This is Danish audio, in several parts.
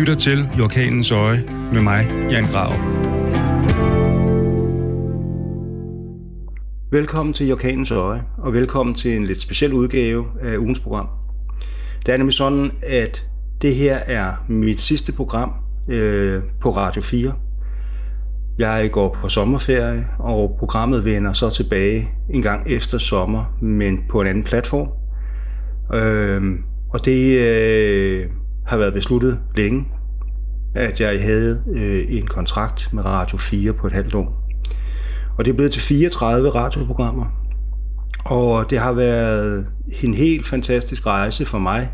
lytter til I Orkanens Øje med mig, Jan Grav. Velkommen til Orkanens Øje, og velkommen til en lidt speciel udgave af ugens program. Det er nemlig sådan, at det her er mit sidste program øh, på Radio 4. Jeg går på sommerferie, og programmet vender så tilbage en gang efter sommer, men på en anden platform. Øh, og det øh, har været besluttet længe, at jeg havde øh, en kontrakt med Radio 4 på et halvt år. Og det er blevet til 34 radioprogrammer. Og det har været en helt fantastisk rejse for mig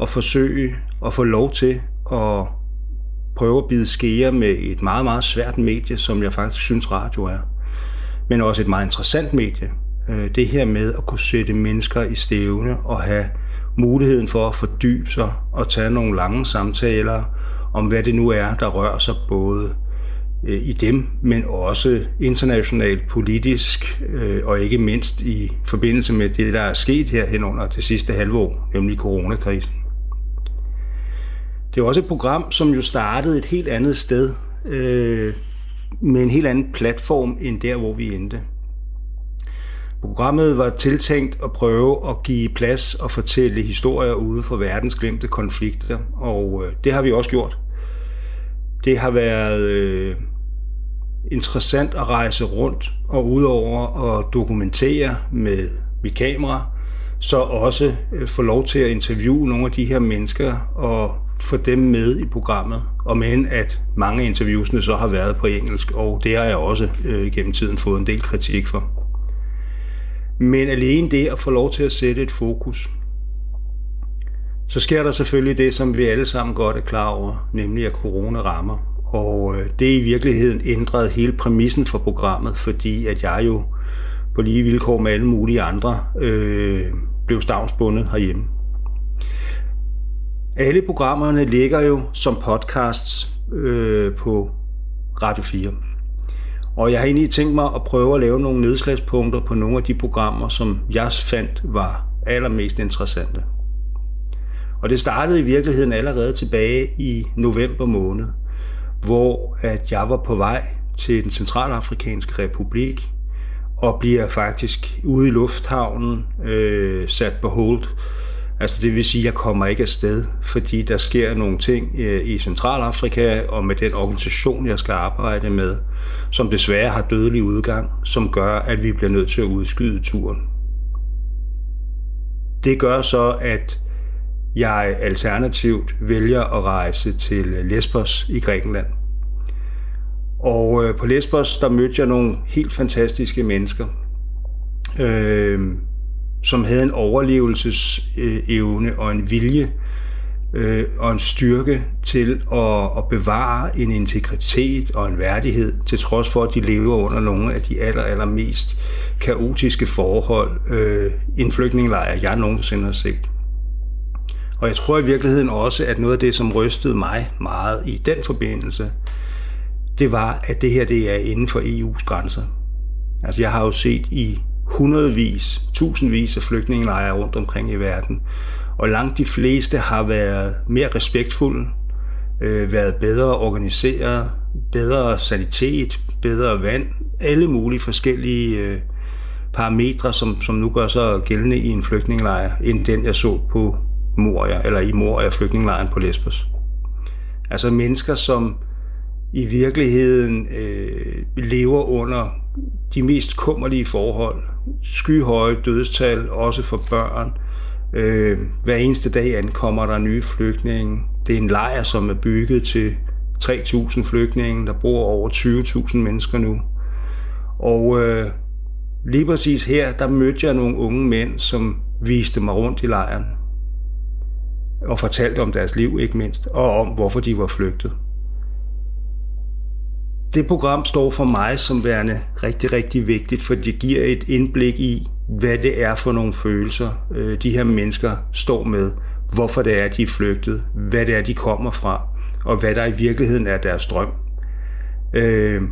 at forsøge at få lov til at prøve at bide skære med et meget, meget svært medie, som jeg faktisk synes radio er. Men også et meget interessant medie. Øh, det her med at kunne sætte mennesker i stævne og have muligheden for at fordybe sig og tage nogle lange samtaler om, hvad det nu er, der rører sig både øh, i dem, men også internationalt, politisk, øh, og ikke mindst i forbindelse med det, der er sket her hen under det sidste halve år, nemlig coronakrisen. Det er også et program, som jo startede et helt andet sted, øh, med en helt anden platform end der, hvor vi endte. Programmet var tiltænkt at prøve at give plads og fortælle historier ude for verdens glemte konflikter, og øh, det har vi også gjort. Det har været øh, interessant at rejse rundt og udover at dokumentere med mit kamera, så også øh, få lov til at interviewe nogle af de her mennesker og få dem med i programmet. Og men at mange af interviewsene så har været på engelsk, og det har jeg også øh, gennem tiden fået en del kritik for. Men alene det at få lov til at sætte et fokus, så sker der selvfølgelig det, som vi alle sammen godt er klar over, nemlig at corona rammer. Og øh, det i virkeligheden ændrede hele præmissen for programmet, fordi at jeg jo på lige vilkår med alle mulige andre øh, blev stavnsbundet herhjemme. Alle programmerne ligger jo som podcasts øh, på Radio 4. Og jeg har egentlig tænkt mig at prøve at lave nogle nedslagspunkter på nogle af de programmer, som jeg fandt var allermest interessante. Og det startede i virkeligheden allerede tilbage i november måned, hvor at jeg var på vej til den centralafrikanske republik og bliver faktisk ude i lufthavnen øh, sat på hold Altså det vil sige, at jeg kommer ikke afsted, fordi der sker nogle ting øh, i Centralafrika og med den organisation, jeg skal arbejde med, som desværre har dødelig udgang, som gør, at vi bliver nødt til at udskyde turen. Det gør så, at jeg alternativt vælger at rejse til Lesbos i Grækenland. Og øh, på Lesbos, der mødte jeg nogle helt fantastiske mennesker. Øh, som havde en overlevelsesevne og en vilje øh, og en styrke til at, at bevare en integritet og en værdighed, til trods for, at de lever under nogle af de aller, aller mest kaotiske forhold, øh, en flygtningelejr, jeg nogensinde har set. Og jeg tror i virkeligheden også, at noget af det, som rystede mig meget i den forbindelse, det var, at det her det er inden for EU's grænser. Altså jeg har jo set i hundredvis, tusindvis af flygtningelejre rundt omkring i verden. Og langt de fleste har været mere respektfulde, øh, været bedre organiseret, bedre sanitet, bedre vand, alle mulige forskellige øh, parametre, som, som nu gør sig gældende i en flygtningelejr, end den jeg så på Moria, eller i Moria flygtningelejren på Lesbos. Altså mennesker, som i virkeligheden øh, lever under de mest kummerlige forhold, skyhøje dødstal, også for børn. Øh, Øh, hver eneste dag ankommer der nye flygtninge. Det er en lejr, som er bygget til 3.000 flygtninge. Der bor over 20.000 mennesker nu. Og øh, lige præcis her, der mødte jeg nogle unge mænd, som viste mig rundt i lejren. Og fortalte om deres liv, ikke mindst, og om hvorfor de var flygtet. Det program står for mig som værende rigtig, rigtig vigtigt, for det giver et indblik i, hvad det er for nogle følelser, øh, de her mennesker står med, hvorfor det er, de er flygtet, hvad det er, de kommer fra, og hvad der i virkeligheden er deres drøm. Øh,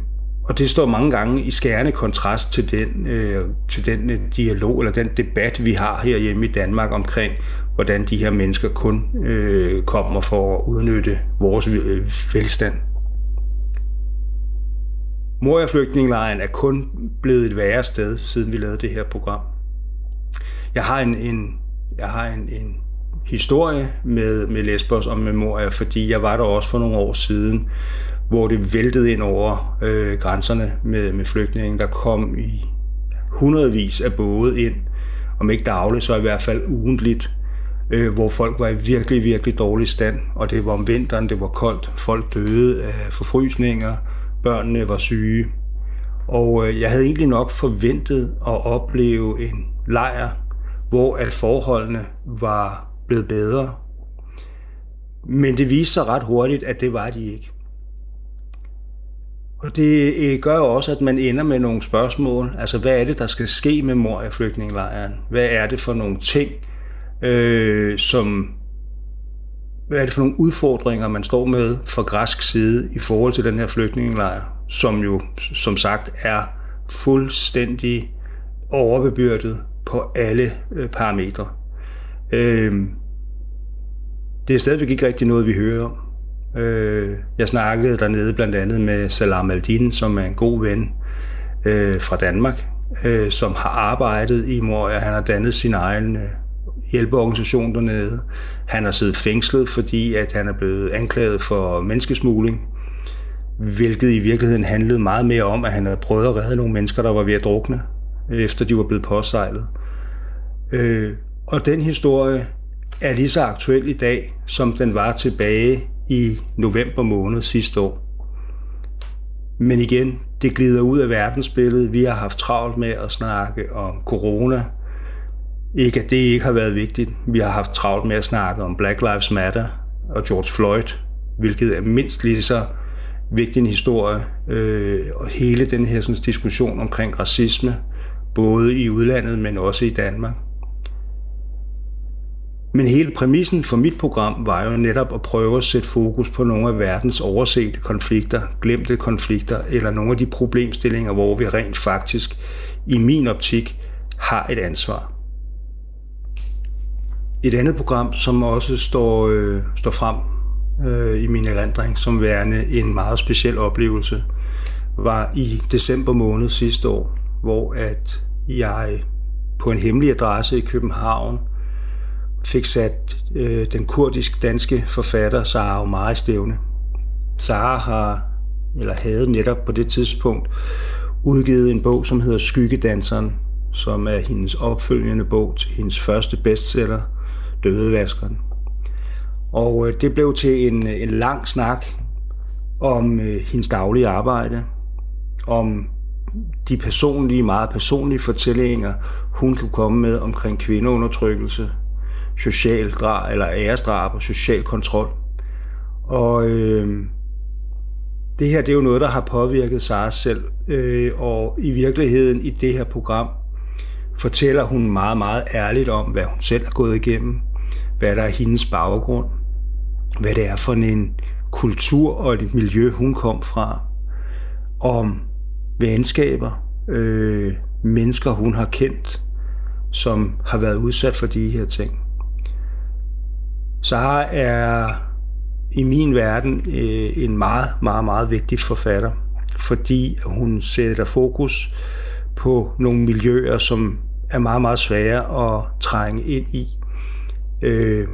og det står mange gange i skærende kontrast til den, øh, til den øh, dialog eller den debat, vi har herhjemme i Danmark omkring, hvordan de her mennesker kun øh, kommer for at udnytte vores øh, velstand. Moria-flygtningelejren er kun blevet et værre sted, siden vi lavede det her program. Jeg har en, en, jeg har en, en historie med, med Lesbos og med Moria, fordi jeg var der også for nogle år siden, hvor det væltede ind over øh, grænserne med, med flygtninge. Der kom i hundredvis af både ind, om ikke dagligt, så i hvert fald ugentligt, øh, hvor folk var i virkelig, virkelig dårlig stand, og det var om vinteren, det var koldt, folk døde af forfrysninger, børnene var syge. Og øh, jeg havde egentlig nok forventet at opleve en lejr, hvor at forholdene var blevet bedre. Men det viste sig ret hurtigt, at det var de ikke. Og det øh, gør jo også, at man ender med nogle spørgsmål. Altså, hvad er det, der skal ske med mor i flygtningelejren? Hvad er det for nogle ting, øh, som... Hvad er det for nogle udfordringer, man står med fra græsk side i forhold til den her flygtningelejr, som jo, som sagt, er fuldstændig overbebyrdet på alle øh, parametre. Øh, det er stadigvæk ikke rigtig noget, vi hører om. Øh, jeg snakkede dernede blandt andet med Salam Aldin, som er en god ven øh, fra Danmark, øh, som har arbejdet i Moria. Han har dannet sin egen øh, hjælpeorganisation dernede. Han har siddet fængslet, fordi at han er blevet anklaget for menneskesmugling, hvilket i virkeligheden handlede meget mere om, at han havde prøvet at redde nogle mennesker, der var ved at drukne, efter de var blevet påsejlet. Øh, og den historie er lige så aktuel i dag, som den var tilbage i november måned sidste år. Men igen, det glider ud af verdensbilledet. Vi har haft travlt med at snakke om corona. Ikke at det ikke har været vigtigt. Vi har haft travlt med at snakke om Black Lives Matter og George Floyd, hvilket er mindst lige så vigtig en historie. Øh, og hele den her sådan, diskussion omkring racisme, både i udlandet, men også i Danmark. Men hele præmissen for mit program var jo netop at prøve at sætte fokus på nogle af verdens oversete konflikter, glemte konflikter, eller nogle af de problemstillinger, hvor vi rent faktisk, i min optik, har et ansvar. Et andet program, som også står, øh, står frem øh, i min erindring som værende en meget speciel oplevelse, var i december måned sidste år, hvor at jeg på en hemmelig adresse i København fik sat øh, den kurdisk-danske forfatter Sara Omar i stævne. Sara har, eller havde netop på det tidspunkt, udgivet en bog, som hedder Skyggedanseren, som er hendes opfølgende bog til hendes første bestseller, Dødevaskeren. Og øh, det blev til en, en lang snak om øh, hendes daglige arbejde, om de personlige, meget personlige fortællinger, hun kunne komme med omkring kvindeundertrykkelse, social drab, eller æresdrab og social kontrol. Og øh, det her det er jo noget, der har påvirket Sara selv, øh, og i virkeligheden i det her program fortæller hun meget, meget ærligt om, hvad hun selv er gået igennem, hvad der er hendes baggrund, hvad det er for en kultur og et miljø, hun kom fra, om venskaber, øh, mennesker, hun har kendt, som har været udsat for de her ting. Sara er i min verden øh, en meget, meget, meget vigtig forfatter, fordi hun sætter fokus på nogle miljøer, som er meget, meget svære at trænge ind i. Øh,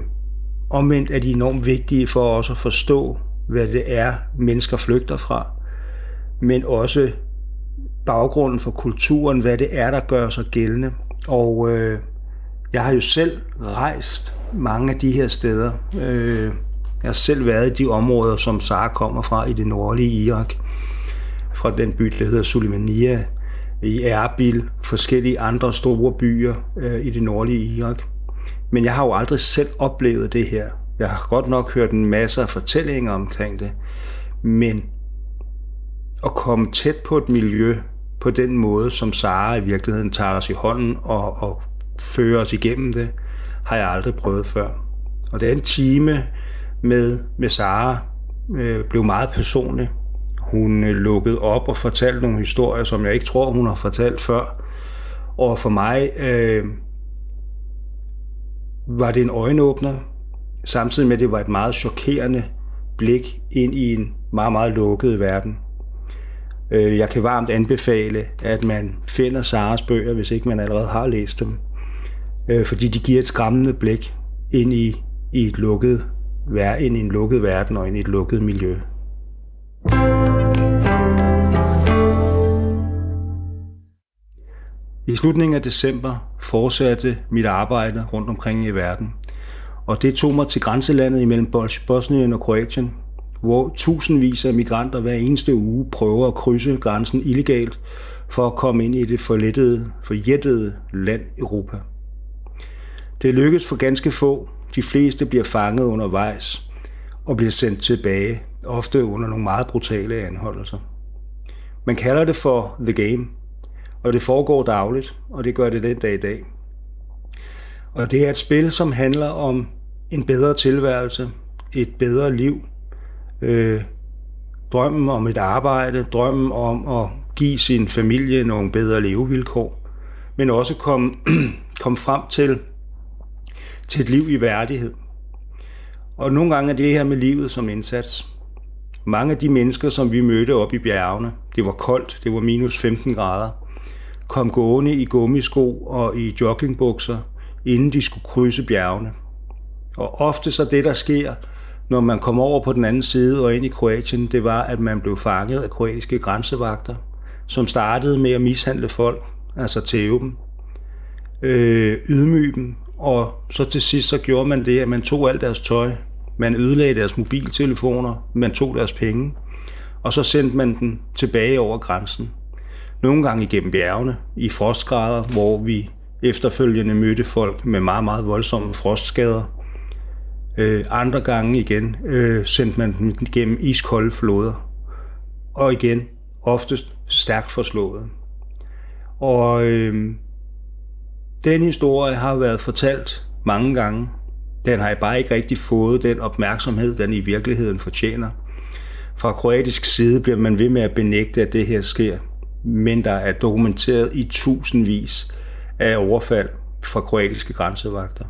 omvendt er de enormt vigtige for os at forstå, hvad det er, mennesker flygter fra, men også baggrunden for kulturen, hvad det er, der gør sig gældende. Og øh, jeg har jo selv rejst mange af de her steder. Øh, jeg har selv været i de områder, som Sara kommer fra i det nordlige Irak. Fra den by, der hedder Suleimania, i Erbil, forskellige andre store byer øh, i det nordlige Irak. Men jeg har jo aldrig selv oplevet det her. Jeg har godt nok hørt en masse af fortællinger omkring det, men at komme tæt på et miljø på den måde, som Sara i virkeligheden tager os i hånden og, og fører os igennem det, har jeg aldrig prøvet før. Og den time med, med Sara øh, blev meget personlig. Hun øh, lukkede op og fortalte nogle historier, som jeg ikke tror, hun har fortalt før. Og for mig øh, var det en øjenåbner, samtidig med, at det var et meget chokerende blik ind i en meget, meget lukket verden. Øh, jeg kan varmt anbefale, at man finder Saras bøger, hvis ikke man allerede har læst dem. Øh, fordi de giver et skræmmende blik ind i, i et lukket, ind i en lukket verden og ind i et lukket miljø. I slutningen af december fortsatte mit arbejde rundt omkring i verden, og det tog mig til grænselandet imellem Bosnien og Kroatien, hvor tusindvis af migranter hver eneste uge prøver at krydse grænsen illegalt for at komme ind i det forlettede, forjættede land Europa. Det lykkes for ganske få. De fleste bliver fanget undervejs og bliver sendt tilbage, ofte under nogle meget brutale anholdelser. Man kalder det for The Game, og det foregår dagligt, og det gør det den dag i dag. Og det er et spil, som handler om en bedre tilværelse, et bedre liv, øh, drømmen om et arbejde, drømmen om at give sin familie nogle bedre levevilkår, men også komme kom frem til, til et liv i værdighed. Og nogle gange er det her med livet som indsats. Mange af de mennesker, som vi mødte op i bjergene, det var koldt, det var minus 15 grader, kom gående i gummisko og i joggingbukser, inden de skulle krydse bjergene. Og ofte så det, der sker, når man kom over på den anden side og ind i Kroatien, det var, at man blev fanget af kroatiske grænsevagter, som startede med at mishandle folk, altså tæve dem, øh, ydmyge dem, og så til sidst så gjorde man det, at man tog alt deres tøj, man ødelagde deres mobiltelefoner, man tog deres penge, og så sendte man den tilbage over grænsen. Nogle gange igennem bjergene, i frostgrader, hvor vi efterfølgende mødte folk med meget, meget voldsomme frostskader, Øh, andre gange igen øh, sendte man dem gennem iskolde floder. Og igen, oftest stærkt forslået. Og øh, den historie har været fortalt mange gange. Den har jeg bare ikke rigtig fået den opmærksomhed, den i virkeligheden fortjener. Fra kroatisk side bliver man ved med at benægte, at det her sker. Men der er dokumenteret i tusindvis af overfald fra kroatiske grænsevagter.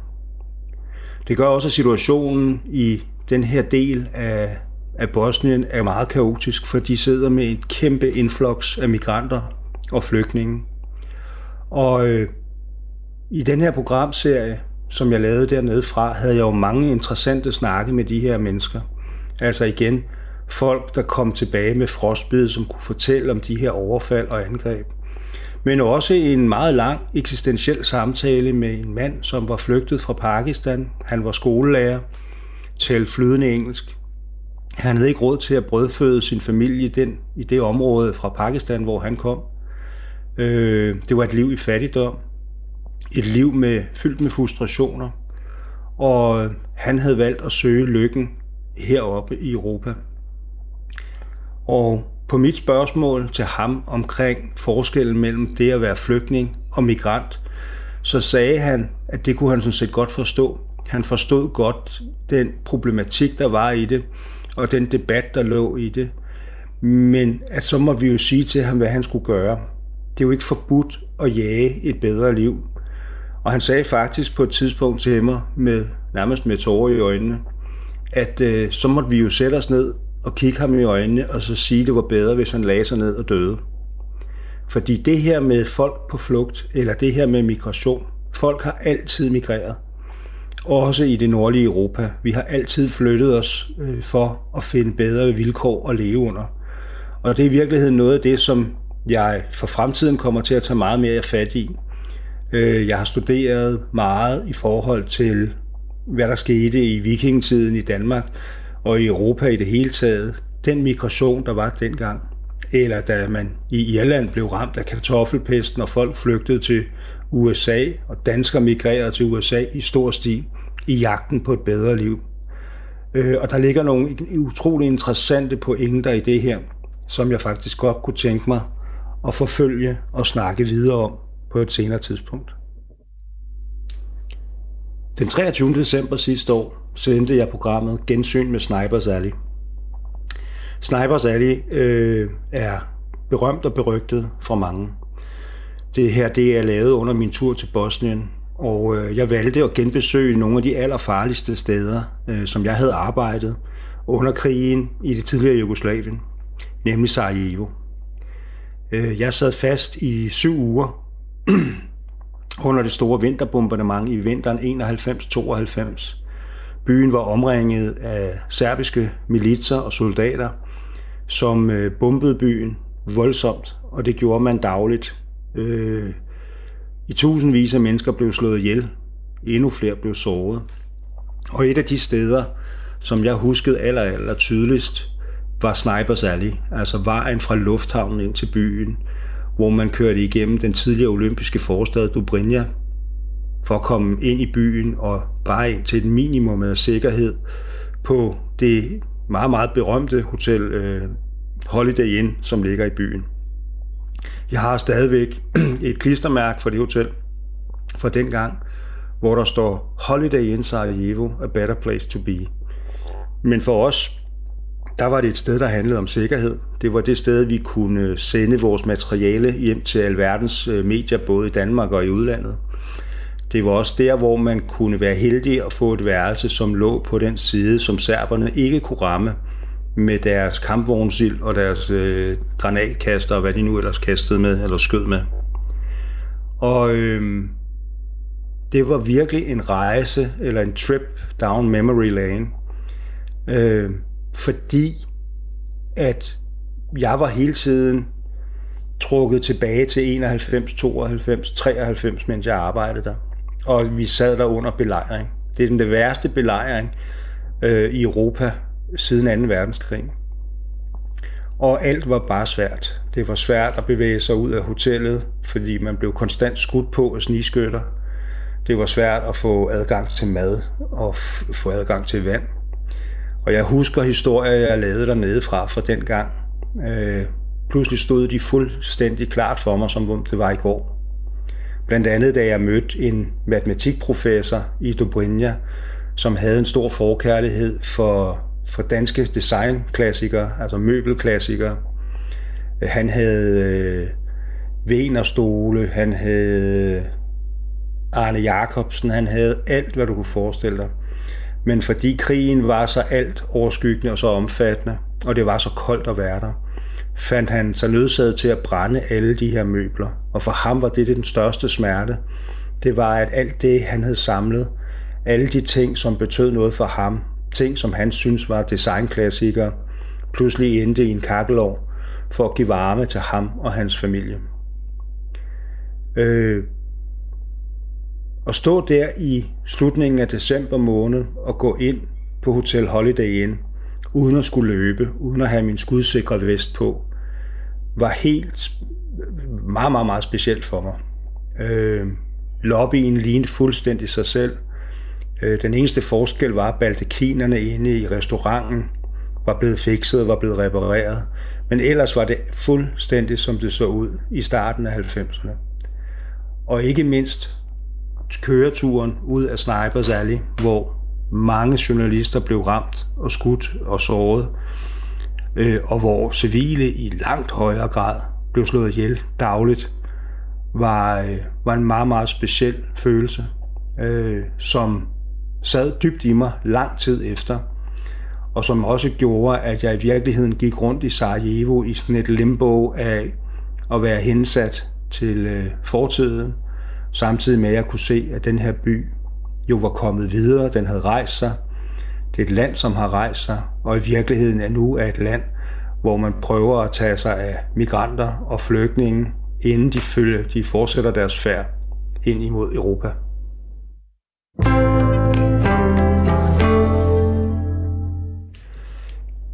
Det gør også, at situationen i den her del af, af Bosnien er meget kaotisk, for de sidder med et kæmpe influx af migranter og flygtninge. Og øh, i den her programserie, som jeg lavede dernede fra, havde jeg jo mange interessante snakke med de her mennesker. Altså igen, folk, der kom tilbage med frostbid, som kunne fortælle om de her overfald og angreb men også en meget lang eksistentiel samtale med en mand, som var flygtet fra Pakistan. Han var skolelærer, talte flydende engelsk. Han havde ikke råd til at brødføde sin familie i, den, i det område fra Pakistan, hvor han kom. Øh, det var et liv i fattigdom. Et liv med, fyldt med frustrationer. Og han havde valgt at søge lykken heroppe i Europa. Og på mit spørgsmål til ham omkring forskellen mellem det at være flygtning og migrant, så sagde han, at det kunne han sådan set godt forstå. Han forstod godt den problematik, der var i det, og den debat, der lå i det. Men at så må vi jo sige til ham, hvad han skulle gøre. Det er jo ikke forbudt at jage et bedre liv. Og han sagde faktisk på et tidspunkt til mig, med, nærmest med tårer i øjnene, at øh, så måtte vi jo sætte os ned og kigge ham i øjnene og så sige, at det var bedre, hvis han lagde sig ned og døde. Fordi det her med folk på flugt, eller det her med migration, folk har altid migreret. Også i det nordlige Europa. Vi har altid flyttet os øh, for at finde bedre vilkår at leve under. Og det er i virkeligheden noget af det, som jeg for fremtiden kommer til at tage meget mere fat i. Øh, jeg har studeret meget i forhold til, hvad der skete i vikingetiden i Danmark, og i Europa i det hele taget, den migration, der var dengang, eller da man i Irland blev ramt af kartoffelpesten, og folk flygtede til USA, og danskere migrerede til USA i stor stil, i jagten på et bedre liv. Øh, og der ligger nogle utrolig interessante pointer i det her, som jeg faktisk godt kunne tænke mig at forfølge og snakke videre om på et senere tidspunkt. Den 23. december sidste år sendte jeg programmet Gensyn med Snipers Alley. Snipers Alley øh, er berømt og berygtet for mange. Det her det er lavet under min tur til Bosnien, og øh, jeg valgte at genbesøge nogle af de allerfarligste steder, øh, som jeg havde arbejdet under krigen i det tidligere Jugoslavien, nemlig Sarajevo. Øh, jeg sad fast i syv uger under det store vinterbombardement i vinteren 91-92. Byen var omringet af serbiske militser og soldater, som øh, bombede byen voldsomt, og det gjorde man dagligt. Øh, I tusindvis af mennesker blev slået ihjel, endnu flere blev såret. Og et af de steder, som jeg huskede aller, aller tydeligst, var Snipers Alley, altså vejen fra lufthavnen ind til byen, hvor man kørte igennem den tidligere olympiske forstad Dubrinja, for at komme ind i byen og bare ind til et minimum af sikkerhed på det meget, meget berømte hotel øh, Holiday Inn, som ligger i byen. Jeg har stadigvæk et klistermærke for det hotel fra den gang, hvor der står Holiday Inn Sarajevo, a better place to be. Men for os, der var det et sted, der handlede om sikkerhed. Det var det sted, vi kunne sende vores materiale hjem til alverdens øh, medier, både i Danmark og i udlandet. Det var også der, hvor man kunne være heldig at få et værelse, som lå på den side, som serberne ikke kunne ramme med deres kampvognsild og deres øh, granatkaster og hvad de nu ellers kastede med eller skød med. Og øh, det var virkelig en rejse eller en trip down memory lane. Øh, fordi at jeg var hele tiden trukket tilbage til 91, 92, 93, mens jeg arbejdede der. Og vi sad der under belejring. Det er den det værste belejring øh, i Europa siden 2. verdenskrig. Og alt var bare svært. Det var svært at bevæge sig ud af hotellet, fordi man blev konstant skudt på af snigskytter. Det var svært at få adgang til mad og få adgang til vand. Og jeg husker historier, jeg lavede dernede fra, fra den gang. Øh, pludselig stod de fuldstændig klart for mig, som det var i går. Blandt andet, da jeg mødte en matematikprofessor i Dobrinja, som havde en stor forkærlighed for, for danske designklassikere, altså møbelklassikere. Han havde øh, Venerstole, han havde øh, Arne Jacobsen, han havde alt, hvad du kunne forestille dig. Men fordi krigen var så alt overskyggende og så omfattende, og det var så koldt at være der, fandt han sig nødsaget til at brænde alle de her møbler. Og for ham var det den største smerte. Det var, at alt det, han havde samlet, alle de ting, som betød noget for ham, ting, som han synes var designklassikere, pludselig endte i en kakkelov for at give varme til ham og hans familie. Øh, at stå der i slutningen af december måned og gå ind på Hotel Holiday Inn, uden at skulle løbe, uden at have min skudsikre vest på, var helt meget, meget, meget specielt for mig. Øh, lobbyen lignede fuldstændig sig selv. Øh, den eneste forskel var, at baldekinerne inde i restauranten var blevet fikset, var blevet repareret. Men ellers var det fuldstændig, som det så ud i starten af 90'erne. Og ikke mindst køreturen ud af Snipers Alley, hvor mange journalister blev ramt og skudt og såret, øh, og hvor civile i langt højere grad blev slået ihjel dagligt, var, øh, var en meget, meget speciel følelse, øh, som sad dybt i mig lang tid efter, og som også gjorde, at jeg i virkeligheden gik rundt i Sarajevo i sådan et limbo af at være hensat til øh, fortiden, samtidig med at jeg kunne se, at den her by jo var kommet videre, den havde rejst sig. Det er et land, som har rejst sig, og i virkeligheden er nu et land, hvor man prøver at tage sig af migranter og flygtninge, inden de, følger, de fortsætter deres færd ind imod Europa.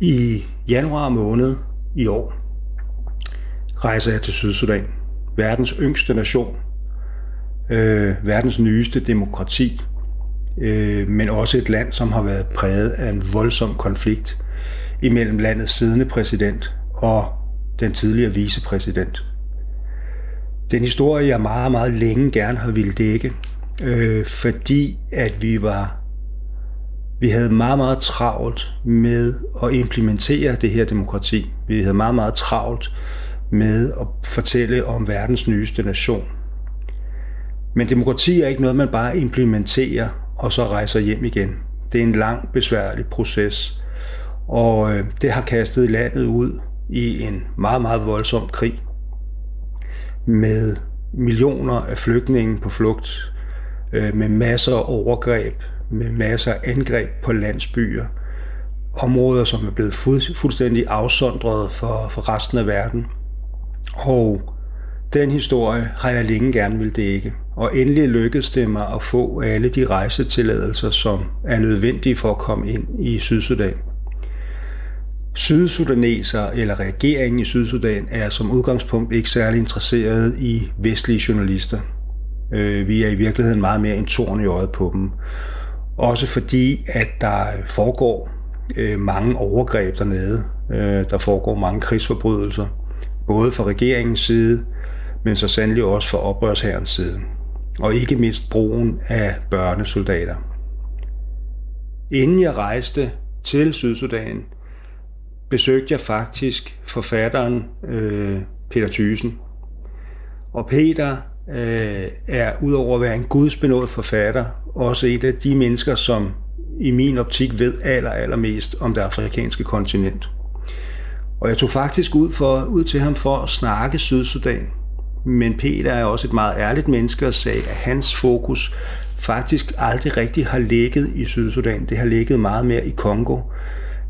I januar måned i år rejser jeg til Sydsudan, verdens yngste nation, øh, verdens nyeste demokrati, øh, men også et land, som har været præget af en voldsom konflikt imellem landets siddende præsident og den tidligere vicepræsident. Den historie, jeg meget, meget længe gerne har ville dække, øh, fordi at vi var vi havde meget, meget travlt med at implementere det her demokrati. Vi havde meget, meget travlt med at fortælle om verdens nyeste nation. Men demokrati er ikke noget, man bare implementerer og så rejser hjem igen. Det er en lang, besværlig proces, og øh, det har kastet landet ud i en meget, meget voldsom krig med millioner af flygtninge på flugt, øh, med masser af overgreb, med masser af angreb på landsbyer, områder, som er blevet fuldstændig afsondret for, for resten af verden. Og den historie har jeg længe gerne vil dække. Og endelig lykkedes det mig at få alle de rejsetilladelser, som er nødvendige for at komme ind i Sydsudan. Sydsudaneser eller regeringen i Sydsudan er som udgangspunkt ikke særlig interesseret i vestlige journalister. Øh, vi er i virkeligheden meget mere en torn i øjet på dem. Også fordi, at der foregår øh, mange overgreb dernede. Øh, der foregår mange krigsforbrydelser, både fra regeringens side, men så sandelig også fra oprørshærens side. Og ikke mindst brugen af børnesoldater. Inden jeg rejste til Sydsudan, besøgte jeg faktisk forfatteren øh, Peter Thysen. Og Peter øh, er udover at være en gudsbenået forfatter, også et af de mennesker, som i min optik ved aller, allermest om det afrikanske kontinent. Og jeg tog faktisk ud, for, ud til ham for at snakke Sydsudan. Men Peter er også et meget ærligt menneske og sagde, at hans fokus faktisk aldrig rigtig har ligget i Sydsudan. Det har ligget meget mere i Kongo,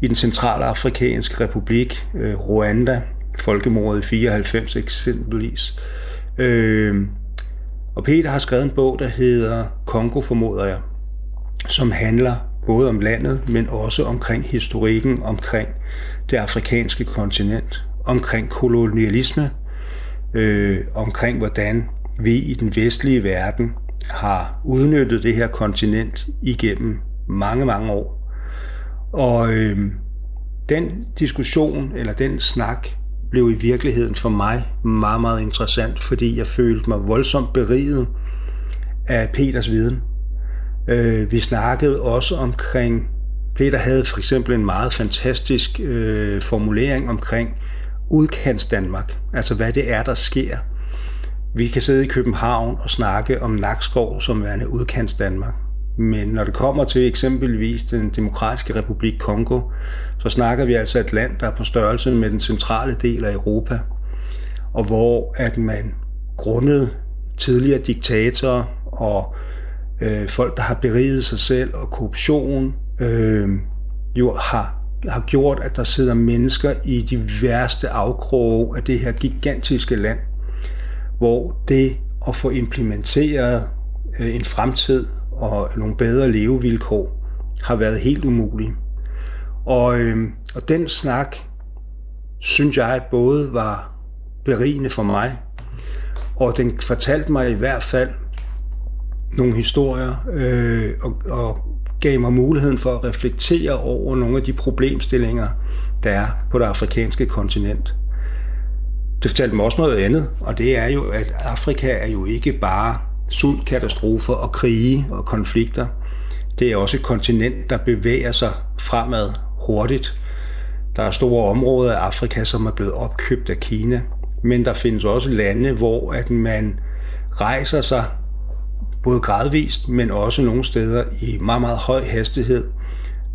i den centrale afrikanske republik, øh, Rwanda, folkemordet i 94 eksempelvis. Øh, og Peter har skrevet en bog, der hedder Kongo formoder jeg, som handler både om landet, men også omkring historikken omkring det afrikanske kontinent, omkring kolonialisme, øh, omkring hvordan vi i den vestlige verden har udnyttet det her kontinent igennem mange, mange år. Og øh, den diskussion, eller den snak, blev i virkeligheden for mig meget, meget interessant, fordi jeg følte mig voldsomt beriget af Peters viden. Øh, vi snakkede også omkring, Peter havde for eksempel en meget fantastisk øh, formulering omkring udkants Danmark, altså hvad det er, der sker. Vi kan sidde i København og snakke om Nakskov som værende udkants Danmark. Men når det kommer til eksempelvis den demokratiske republik Kongo, så snakker vi altså et land, der er på størrelse med den centrale del af Europa, og hvor at man grundet tidligere diktatorer og øh, folk, der har beriget sig selv og korruption, øh, jo har, har gjort, at der sidder mennesker i de værste afkroge af det her gigantiske land, hvor det at få implementeret øh, en fremtid og nogle bedre levevilkår har været helt umuligt. Og, øh, og den snak, synes jeg, både var berigende for mig, og den fortalte mig i hvert fald nogle historier, øh, og, og gav mig muligheden for at reflektere over nogle af de problemstillinger, der er på det afrikanske kontinent. Det fortalte mig også noget andet, og det er jo, at Afrika er jo ikke bare sultkatastrofer og krige og konflikter. Det er også et kontinent, der bevæger sig fremad hurtigt. Der er store områder af Afrika, som er blevet opkøbt af Kina, men der findes også lande, hvor at man rejser sig både gradvist, men også nogle steder i meget, meget høj hastighed,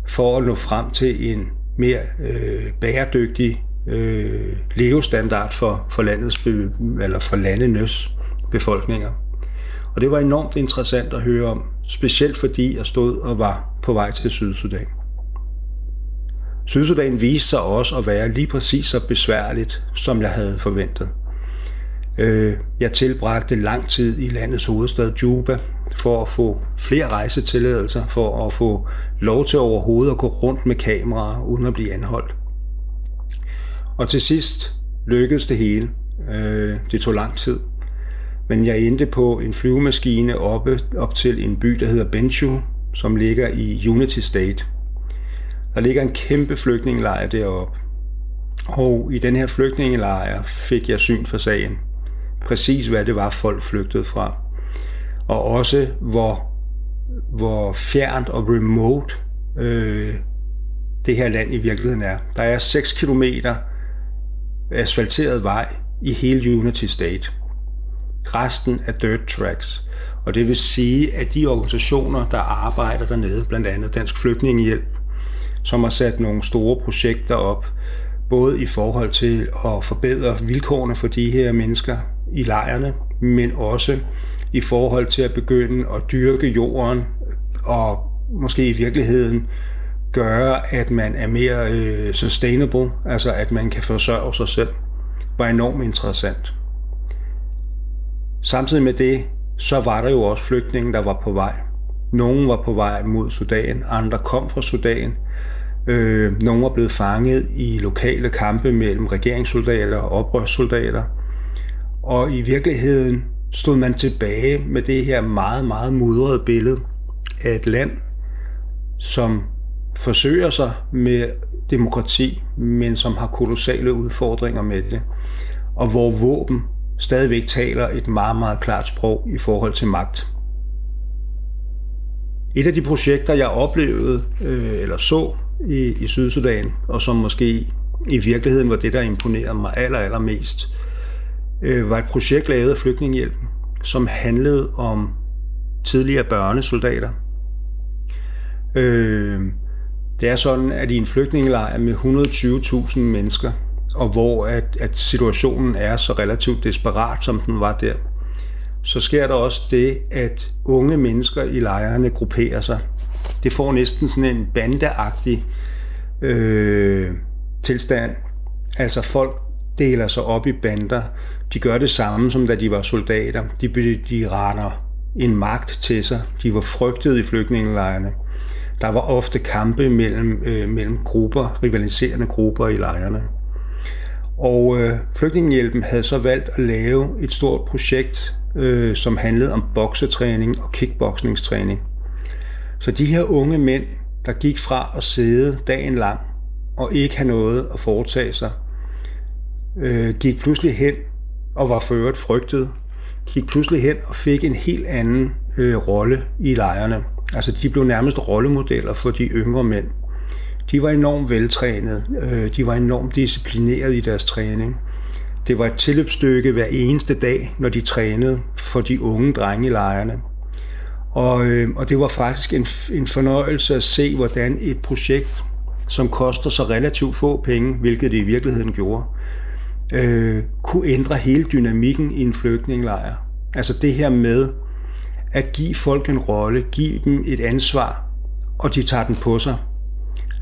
for at nå frem til en mere øh, bæredygtig øh, levestandard for, for, landets, eller for landenes befolkninger. Og det var enormt interessant at høre om, specielt fordi jeg stod og var på vej til Sydsudan. Sydsudan viste sig også at være lige præcis så besværligt, som jeg havde forventet. Øh, jeg tilbragte lang tid i landets hovedstad Juba for at få flere rejsetilladelser, for at få lov til overhovedet at gå rundt med kameraer uden at blive anholdt. Og til sidst lykkedes det hele. Øh, det tog lang tid. Men jeg endte på en flyvemaskine oppe op til en by, der hedder Benchu, som ligger i Unity State. Der ligger en kæmpe flygtningelejr deroppe. Og i den her flygtningelejr fik jeg syn for sagen. Præcis hvad det var, folk flygtede fra. Og også hvor, hvor fjernt og remote øh, det her land i virkeligheden er. Der er 6 km asfalteret vej i hele Unity State. Resten er dirt tracks. Og det vil sige, at de organisationer, der arbejder dernede, blandt andet Dansk Flygtningehjælp, som har sat nogle store projekter op, både i forhold til at forbedre vilkårene for de her mennesker i lejrene, men også i forhold til at begynde at dyrke jorden og måske i virkeligheden gøre, at man er mere øh, sustainable, altså at man kan forsørge sig selv, var enormt interessant. Samtidig med det, så var der jo også flygtninge, der var på vej. Nogle var på vej mod Sudan, andre kom fra Sudan. Øh, nogle var blevet fanget i lokale kampe mellem regeringssoldater og oprørssoldater. Og i virkeligheden stod man tilbage med det her meget, meget mudrede billede af et land, som forsøger sig med demokrati, men som har kolossale udfordringer med det, og hvor våben stadigvæk taler et meget, meget klart sprog i forhold til magt. Et af de projekter, jeg oplevede øh, eller så i, i Sydsudan, og som måske i virkeligheden var det, der imponerede mig aller, allermest, øh, var et projekt lavet af Flygtningehjælpen, som handlede om tidligere børnesoldater. Øh, det er sådan, at i en flygtningelejr med 120.000 mennesker, og hvor at, at situationen er så relativt desperat, som den var der, så sker der også det, at unge mennesker i lejrene grupperer sig. Det får næsten sådan en bandeagtig øh, tilstand. Altså folk deler sig op i bander. De gør det samme, som da de var soldater. De, de retter en magt til sig. De var frygtet i flygtningelejrene. Der var ofte kampe mellem, øh, mellem grupper, rivaliserende grupper i lejrene. Og øh, Flygtningehjælpen havde så valgt at lave et stort projekt, øh, som handlede om boksetræning og kickboxningstræning. Så de her unge mænd, der gik fra at sidde dagen lang og ikke have noget at foretage sig, øh, gik pludselig hen og var for frygtet, gik pludselig hen og fik en helt anden øh, rolle i lejrene. Altså de blev nærmest rollemodeller for de yngre mænd. De var enormt veltrænede, øh, de var enormt disciplineret i deres træning. Det var et tilløbsstykke hver eneste dag, når de trænede for de unge drenge i lejrene. Og, øh, og det var faktisk en, en fornøjelse at se, hvordan et projekt, som koster så relativt få penge, hvilket det i virkeligheden gjorde, øh, kunne ændre hele dynamikken i en flygtningelejr. Altså det her med at give folk en rolle, give dem et ansvar, og de tager den på sig,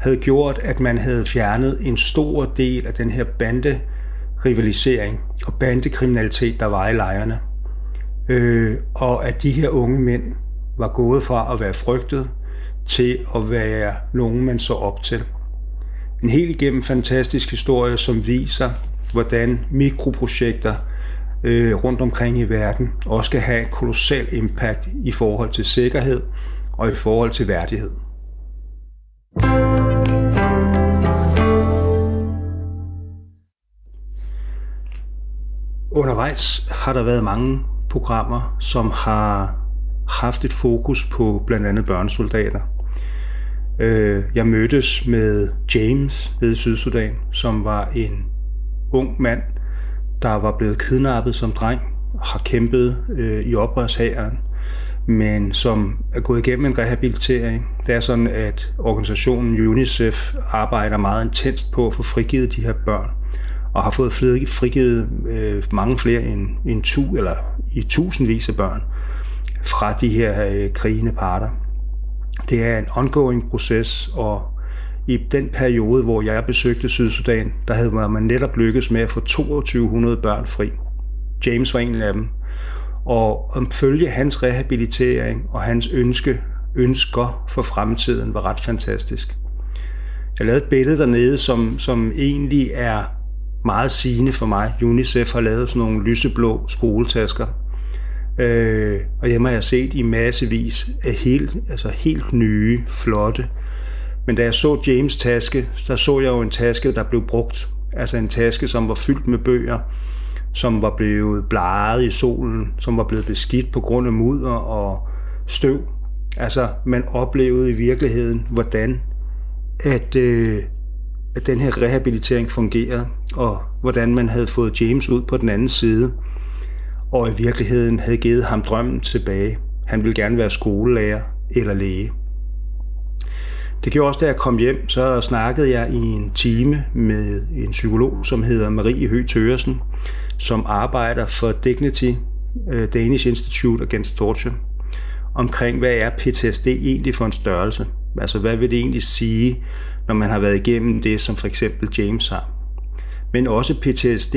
havde gjort, at man havde fjernet en stor del af den her bande rivalisering og bandekriminalitet, der var i lejrene. Øh, og at de her unge mænd var gået fra at være frygtet til at være nogen, man så op til. En helt igennem fantastisk historie, som viser, hvordan mikroprojekter øh, rundt omkring i verden også kan have et kolossal impact i forhold til sikkerhed og i forhold til værdighed. Undervejs har der været mange programmer, som har haft et fokus på blandt andet børnesoldater. Øh, jeg mødtes med James ved Sydsudan, som var en ung mand, der var blevet kidnappet som dreng, har kæmpet øh, i oprørshæren, men som er gået igennem en rehabilitering. Det er sådan, at organisationen UNICEF arbejder meget intenst på at få frigivet de her børn, og har fået frigivet øh, mange flere end, end tu, eller i tusindvis af børn fra de her øh, krigende parter. Det er en ongoing proces, og i den periode, hvor jeg besøgte Sydsudan, der havde man netop lykkes med at få 2200 børn fri. James var en af dem. Og om følge hans rehabilitering og hans ønske, ønsker for fremtiden var ret fantastisk. Jeg lavede et billede dernede, som, som egentlig er meget sigende for mig. UNICEF har lavet sådan nogle lyseblå skoletasker. Øh, og hjemme har jeg set i massevis af helt, altså helt nye, flotte men da jeg så James taske, så så jeg jo en taske, der blev brugt. Altså en taske, som var fyldt med bøger, som var blevet bleget i solen, som var blevet beskidt på grund af mudder og støv. Altså, man oplevede i virkeligheden, hvordan at, øh, at den her rehabilitering fungerede, og hvordan man havde fået James ud på den anden side, og i virkeligheden havde givet ham drømmen tilbage. Han ville gerne være skolelærer eller læge. Det gjorde også, da jeg kom hjem, så snakkede jeg i en time med en psykolog, som hedder Marie Høgh Tøresen, som arbejder for Dignity, øh, Danish Institute Against Torture, omkring, hvad er PTSD egentlig for en størrelse? Altså, hvad vil det egentlig sige, når man har været igennem det, som for eksempel James har? Men også PTSD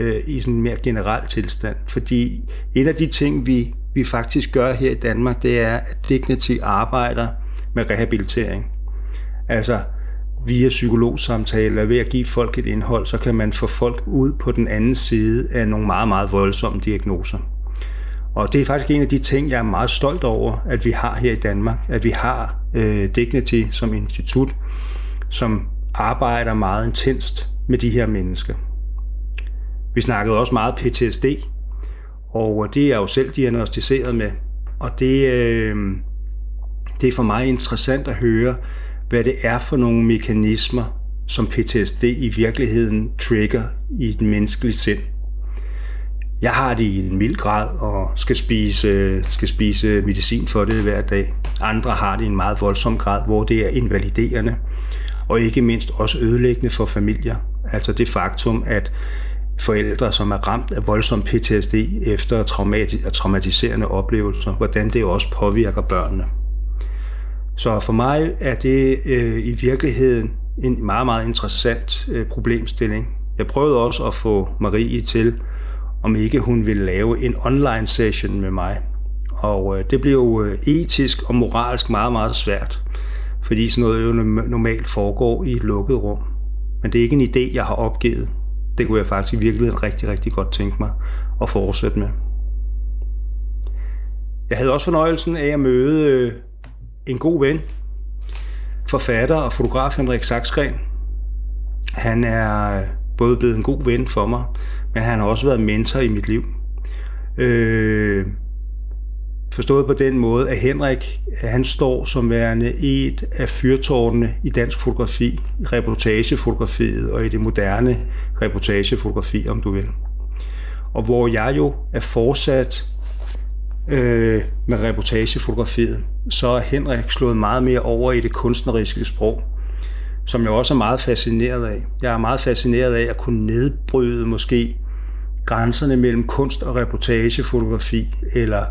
øh, i sådan en mere generel tilstand, fordi en af de ting, vi, vi faktisk gør her i Danmark, det er, at Dignity arbejder med rehabilitering. Altså, via psykologsamtaler, ved at give folk et indhold, så kan man få folk ud på den anden side af nogle meget, meget voldsomme diagnoser. Og det er faktisk en af de ting, jeg er meget stolt over, at vi har her i Danmark. At vi har øh, Dignity som institut, som arbejder meget intenst med de her mennesker. Vi snakkede også meget PTSD, og det er jeg jo selv diagnostiseret med. Og det, øh, det er for mig interessant at høre, hvad det er for nogle mekanismer, som PTSD i virkeligheden trigger i den menneskelige sind. Jeg har det i en mild grad og skal spise, skal spise medicin for det hver dag. Andre har det i en meget voldsom grad, hvor det er invaliderende og ikke mindst også ødelæggende for familier. Altså det faktum, at forældre, som er ramt af voldsom PTSD efter traumati- traumatiserende oplevelser, hvordan det også påvirker børnene. Så for mig er det øh, i virkeligheden en meget, meget interessant øh, problemstilling. Jeg prøvede også at få Marie til, om ikke hun ville lave en online session med mig. Og øh, det blev jo øh, etisk og moralsk meget, meget svært, fordi sådan noget jo normalt foregår i et lukket rum. Men det er ikke en idé, jeg har opgivet. Det kunne jeg faktisk i virkeligheden rigtig, rigtig godt tænke mig at fortsætte med. Jeg havde også fornøjelsen af at møde øh, en god ven, forfatter og fotograf Henrik Saksgren. Han er øh, både blevet en god ven for mig, men han har også været mentor i mit liv. Øh, forstået på den måde, at Henrik han står som værende et af fyrtårnene i dansk fotografi, i reportagefotografiet og i det moderne reportagefotografi, om du vil. Og hvor jeg jo er fortsat øh, med reportagefotografiet, så er Henrik slået meget mere over i det kunstneriske sprog, som jeg også er meget fascineret af. Jeg er meget fascineret af at kunne nedbryde måske grænserne mellem kunst og reportagefotografi, eller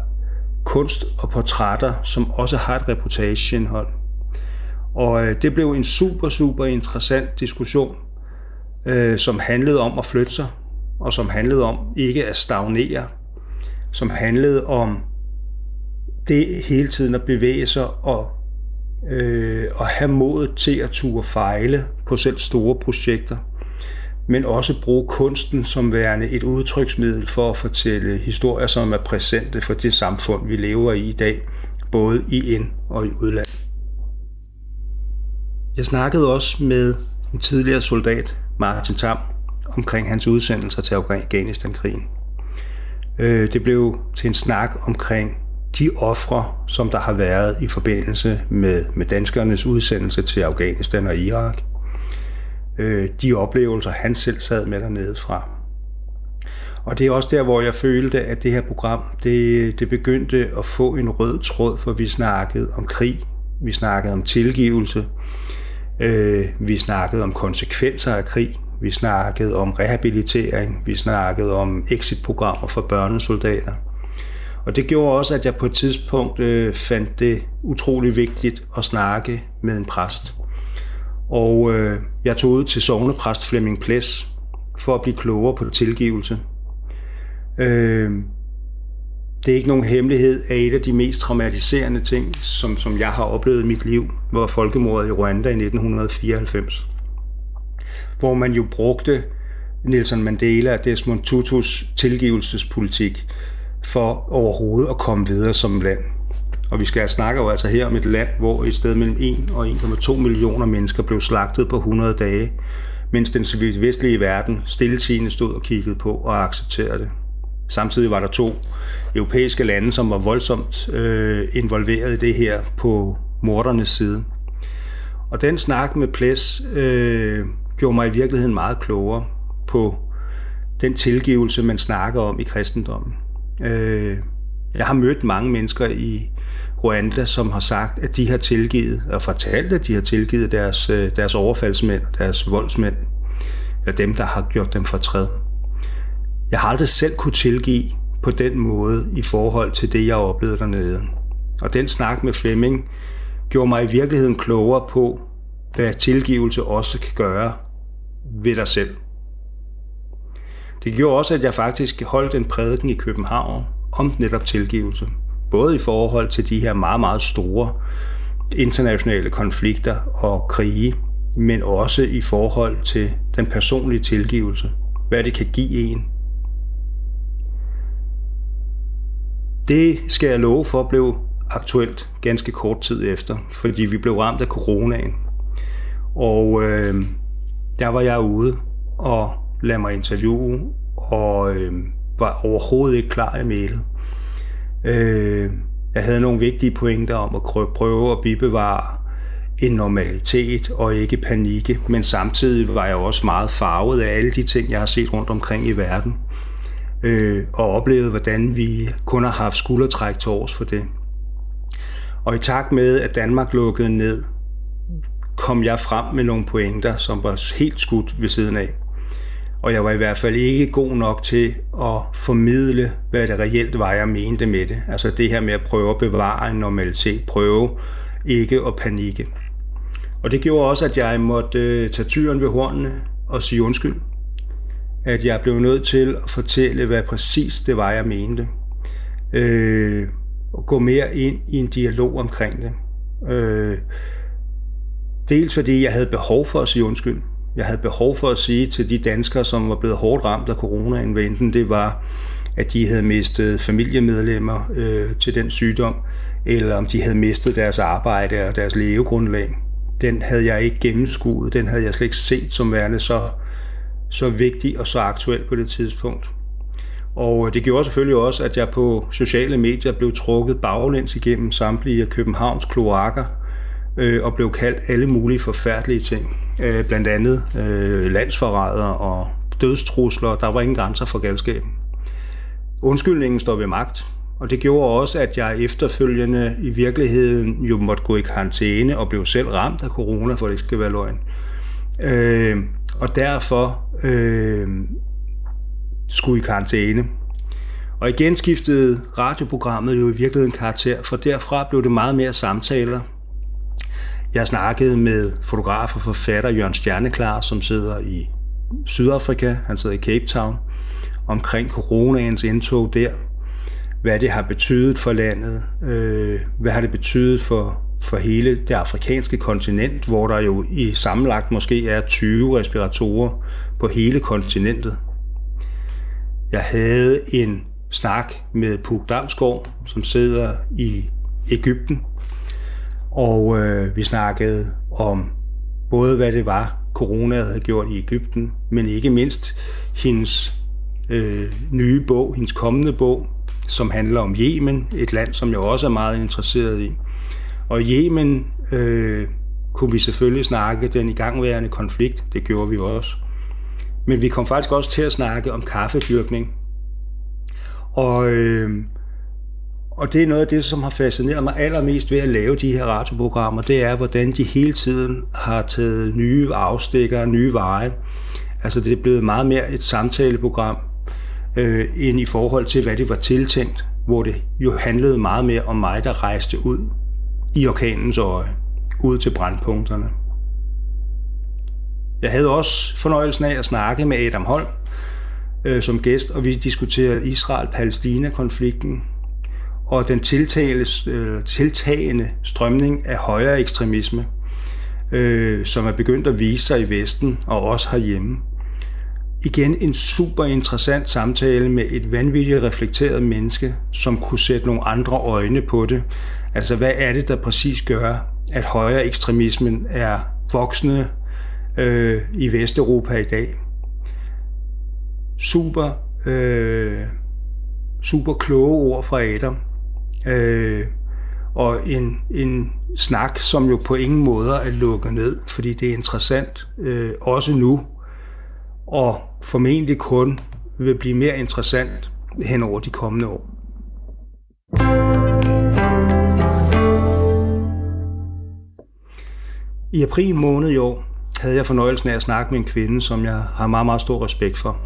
kunst og portrætter, som også har et reportageindhold. Og øh, det blev en super, super interessant diskussion, øh, som handlede om at flytte sig, og som handlede om ikke at stagnere, som handlede om det hele tiden at bevæge sig og, øh, og have modet til at ture fejle på selv store projekter, men også bruge kunsten som værende et udtryksmiddel for at fortælle historier, som er præsente for det samfund, vi lever i i dag, både i ind- og i udland. Jeg snakkede også med en tidligere soldat, Martin Tam, omkring hans udsendelser til Afghanistan-krigen. Øh, det blev til en snak omkring de ofre, som der har været i forbindelse med, med danskernes udsendelse til Afghanistan og Irak. Øh, de oplevelser, han selv sad med dernede fra. Og det er også der, hvor jeg følte, at det her program, det, det begyndte at få en rød tråd, for vi snakkede om krig, vi snakkede om tilgivelse, øh, vi snakkede om konsekvenser af krig, vi snakkede om rehabilitering, vi snakkede om exitprogrammer for børnesoldater. Og det gjorde også, at jeg på et tidspunkt øh, fandt det utrolig vigtigt at snakke med en præst. Og øh, jeg tog ud til sovnepræst Flemming Ples for at blive klogere på tilgivelse. Øh, det er ikke nogen hemmelighed, at et af de mest traumatiserende ting, som, som jeg har oplevet i mit liv, var folkemordet i Rwanda i 1994 hvor man jo brugte Nelson Mandela og Desmond Tutus tilgivelsespolitik for overhovedet at komme videre som land. Og vi skal snakke jo altså her om et land, hvor et sted mellem 1 og 1,2 millioner mennesker blev slagtet på 100 dage, mens den vestlige verden stilletigende stod og kiggede på og accepterede det. Samtidig var der to europæiske lande, som var voldsomt øh, involveret i det her på mordernes side. Og den snak med Ples øh, gjorde mig i virkeligheden meget klogere på den tilgivelse, man snakker om i kristendommen. Øh, jeg har mødt mange mennesker i Rwanda, som har sagt, at de har tilgivet, og fortalt, at de har tilgivet deres, øh, deres overfaldsmænd og deres voldsmænd, eller dem, der har gjort dem fortræd. Jeg har aldrig selv kunne tilgive på den måde i forhold til det, jeg oplevede dernede. Og den snak med Flemming gjorde mig i virkeligheden klogere på, hvad tilgivelse også kan gøre ved dig selv. Det gjorde også, at jeg faktisk holdt en prædiken i København om netop tilgivelse. Både i forhold til de her meget, meget store internationale konflikter og krige, men også i forhold til den personlige tilgivelse. Hvad det kan give en. Det skal jeg love for blev aktuelt ganske kort tid efter, fordi vi blev ramt af coronaen. Og øh, der var jeg ude og lade mig interviewe, og øh, var overhovedet ikke klar i mailet. Øh, jeg havde nogle vigtige pointer om at prøve at bibevare en normalitet og ikke panikke, men samtidig var jeg også meget farvet af alle de ting, jeg har set rundt omkring i verden, øh, og oplevet, hvordan vi kun har haft skuldertræk til års for det. Og i takt med, at Danmark lukkede ned, kom jeg frem med nogle pointer, som var helt skudt ved siden af. Og jeg var i hvert fald ikke god nok til at formidle, hvad det reelt var, jeg mente med det. Altså det her med at prøve at bevare en normalitet, prøve ikke at panikke. Og det gjorde også, at jeg måtte øh, tage tyren ved hornene og sige undskyld. At jeg blev nødt til at fortælle, hvad præcis det var, jeg mente. Øh, og gå mere ind i en dialog omkring det. Øh, dels fordi jeg havde behov for at sige undskyld. Jeg havde behov for at sige til de danskere, som var blevet hårdt ramt af coronaen, enten det var, at de havde mistet familiemedlemmer øh, til den sygdom, eller om de havde mistet deres arbejde og deres levegrundlag. Den havde jeg ikke gennemskuet, den havde jeg slet ikke set som værende så, så vigtig og så aktuel på det tidspunkt. Og øh, det gjorde selvfølgelig også, at jeg på sociale medier blev trukket baglæns igennem samtlige af Københavns kloakker øh, og blev kaldt alle mulige forfærdelige ting. Øh, blandt andet øh, landsforræder og dødstrusler. Der var ingen grænser for galskaben. Undskyldningen står ved magt, og det gjorde også, at jeg efterfølgende i virkeligheden jo måtte gå i karantæne og blev selv ramt af corona, for det ikke skal være løgn. Øh, og derfor øh, skulle i karantæne. Og igen skiftede radioprogrammet jo i virkeligheden karakter, for derfra blev det meget mere samtaler. Jeg snakkede med fotograf og forfatter Jørgen Stjerneklar, som sidder i Sydafrika, han sidder i Cape Town, omkring coronaens indtog der. Hvad det har betydet for landet, øh, hvad har det betydet for, for hele det afrikanske kontinent, hvor der jo i sammenlagt måske er 20 respiratorer på hele kontinentet. Jeg havde en snak med Puk Damsgaard, som sidder i Ægypten, og øh, vi snakkede om både hvad det var, corona havde gjort i Ægypten, men ikke mindst hendes øh, nye bog, hendes kommende bog, som handler om Yemen, et land, som jeg også er meget interesseret i. Og Yemen øh, kunne vi selvfølgelig snakke den igangværende konflikt, det gjorde vi også. Men vi kom faktisk også til at snakke om kaffedyrkning. Og, øh, og det er noget af det, som har fascineret mig allermest ved at lave de her radioprogrammer, det er, hvordan de hele tiden har taget nye afstikker, nye veje. Altså det er blevet meget mere et samtaleprogram, øh, end i forhold til, hvad det var tiltænkt, hvor det jo handlede meget mere om mig, der rejste ud i orkanens øje, ud til brandpunkterne. Jeg havde også fornøjelsen af at snakke med Adam Holm øh, som gæst, og vi diskuterede Israel-Palæstina-konflikten og den tiltales, øh, tiltagende strømning af højere ekstremisme, øh, som er begyndt at vise sig i Vesten og også herhjemme. Igen en super interessant samtale med et vanvittigt reflekteret menneske, som kunne sætte nogle andre øjne på det. Altså, hvad er det, der præcis gør, at højere ekstremismen er voksende øh, i Vesteuropa i dag? Super øh, super kloge ord fra Adam. Øh, og en, en snak, som jo på ingen måder er lukket ned, fordi det er interessant, øh, også nu, og formentlig kun vil blive mere interessant hen over de kommende år. I april måned i år havde jeg fornøjelsen af at snakke med en kvinde, som jeg har meget, meget stor respekt for.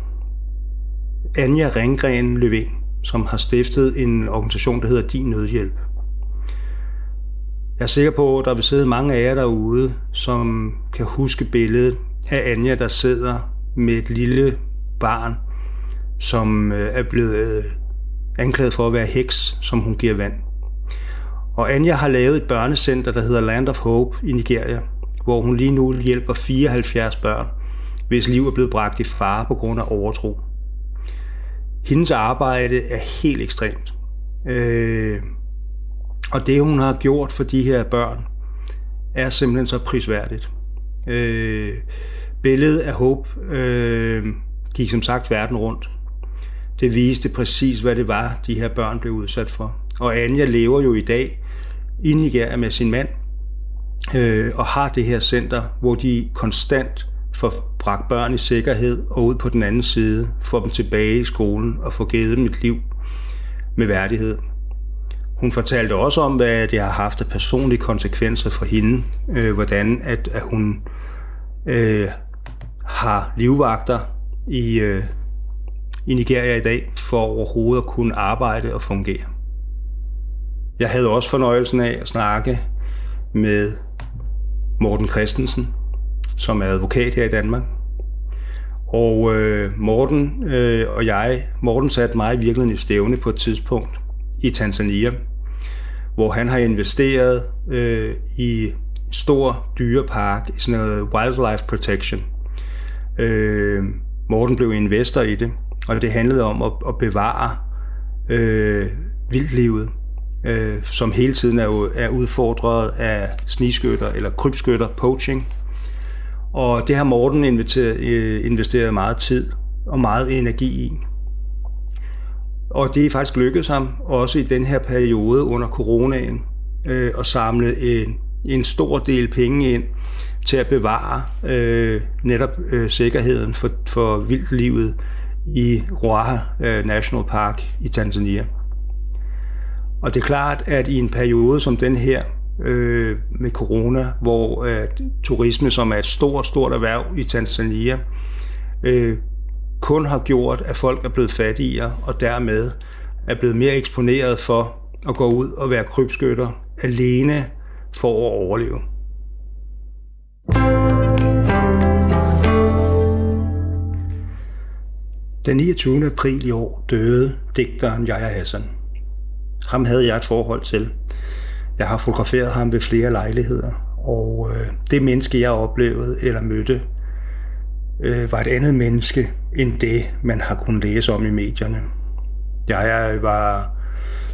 Anja Ringgren Løven, som har stiftet en organisation, der hedder Din Nødhjælp. Jeg er sikker på, at der vil sidde mange af jer derude, som kan huske billedet af Anja, der sidder med et lille barn, som øh, er blevet øh, anklaget for at være heks, som hun giver vand. Og Anja har lavet et børnecenter, der hedder Land of Hope i Nigeria, hvor hun lige nu hjælper 74 børn, hvis liv er blevet bragt i fare på grund af overtro. Hendes arbejde er helt ekstremt. Øh, og det, hun har gjort for de her børn, er simpelthen så prisværdigt. Øh, billedet af Hope øh, gik som sagt verden rundt. Det viste præcis, hvad det var, de her børn blev udsat for. Og Anja lever jo i dag i Nigeria med sin mand, øh, og har det her center, hvor de konstant får bragt børn i sikkerhed og ud på den anden side, får dem tilbage i skolen og får givet dem et liv med værdighed. Hun fortalte også om, hvad det har haft af personlige konsekvenser for hende, øh, hvordan at, at hun øh, har livvagter i, øh, i Nigeria i dag for overhovedet at kunne arbejde og fungere. Jeg havde også fornøjelsen af at snakke med Morten Christensen, som er advokat her i Danmark. Og øh, Morten øh, og jeg, Morten satte mig i virkeligheden i stævne på et tidspunkt i Tanzania, hvor han har investeret øh, i en stor dyrepark, i sådan noget wildlife protection. Øh, Morten blev investor i det, og det handlede om at, at bevare øh, vildlivet øh, som hele tiden er, er udfordret af sniskytter eller krybskytter, poaching. Og det har Morten øh, investeret meget tid og meget energi i. Og det er faktisk lykkedes ham, også i den her periode under coronaen, øh, at samle en, en stor del penge ind til at bevare øh, netop øh, sikkerheden for, for vildlivet i Ruaha øh, National Park i Tanzania. Og det er klart, at i en periode som den her, øh, med corona, hvor øh, turisme, som er et stort, stort erhverv i Tanzania, øh, kun har gjort, at folk er blevet fattigere, og dermed er blevet mere eksponeret for at gå ud og være krybskytter alene for at overleve. Den 29. april i år døde digteren Yahya Hassan. Ham havde jeg et forhold til. Jeg har fotograferet ham ved flere lejligheder, og øh, det menneske, jeg oplevede eller mødte, øh, var et andet menneske end det, man har kunnet læse om i medierne. Jeg var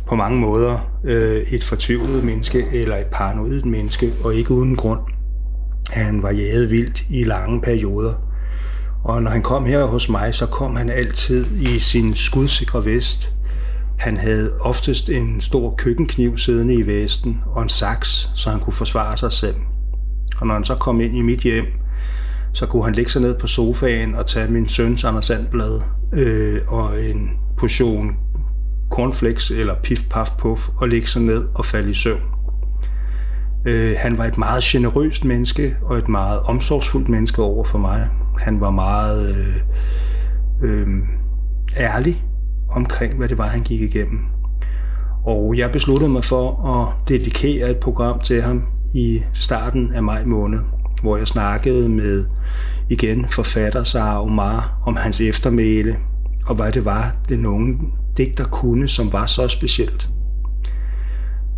på mange måder øh, et fortvivlet menneske eller et paranoidt menneske, og ikke uden grund. Han var jaget vildt i lange perioder. Og når han kom her hos mig, så kom han altid i sin skudsikre vest, han havde oftest en stor køkkenkniv siddende i vesten og en saks, så han kunne forsvare sig selv. Og når han så kom ind i mit hjem, så kunne han lægge sig ned på sofaen og tage min søns Anders Sandblad øh, og en portion cornflakes eller pif paf puff og lægge sig ned og falde i søvn. Øh, han var et meget generøst menneske og et meget omsorgsfuldt menneske over for mig. Han var meget øh, øh, ærlig omkring, hvad det var, han gik igennem. Og jeg besluttede mig for at dedikere et program til ham i starten af maj måned, hvor jeg snakkede med igen forfatter Sara Omar om hans eftermæle, og hvad det var, den unge digter kunne, som var så specielt.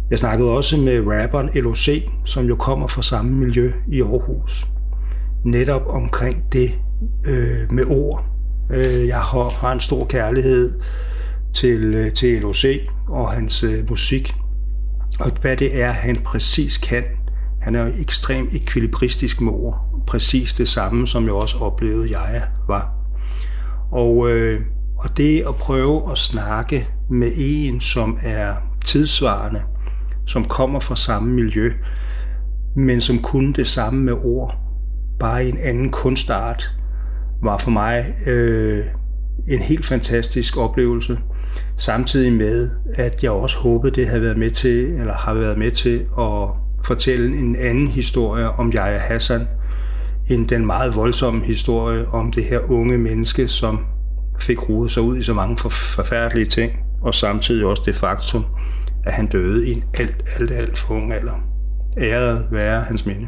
Jeg snakkede også med rapperen LOC, som jo kommer fra samme miljø i Aarhus. Netop omkring det øh, med ord. Øh, jeg har, en stor kærlighed til, øh, til LOC og hans øh, musik, og hvad det er, han præcis kan. Han er ekstremt ekvilibristisk med ord. Præcis det samme, som jeg også oplevede, jeg var. Og, øh, og det at prøve at snakke med en, som er tidsvarende, som kommer fra samme miljø, men som kunne det samme med ord, bare i en anden kunstart, var for mig øh, en helt fantastisk oplevelse. Samtidig med, at jeg også håbede, det havde været med til, eller har været med til at fortælle en anden historie om Jaja Hassan, end den meget voldsomme historie om det her unge menneske, som fik rodet sig ud i så mange forfærdelige ting, og samtidig også det faktum, at han døde i en alt, alt, alt for ung alder. Æret være hans minde.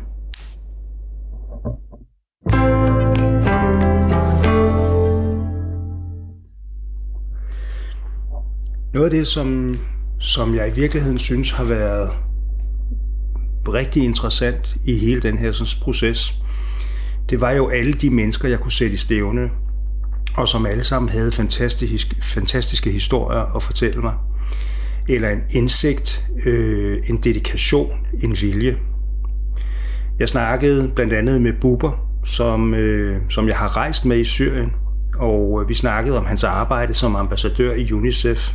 Noget af det, som, som jeg i virkeligheden synes har været rigtig interessant i hele den her sådan, proces, det var jo alle de mennesker, jeg kunne sætte i stævne, og som alle sammen havde fantastiske, fantastiske historier at fortælle mig. Eller en indsigt, øh, en dedikation, en vilje. Jeg snakkede blandt andet med Buber, som, øh, som jeg har rejst med i Syrien, og vi snakkede om hans arbejde som ambassadør i UNICEF,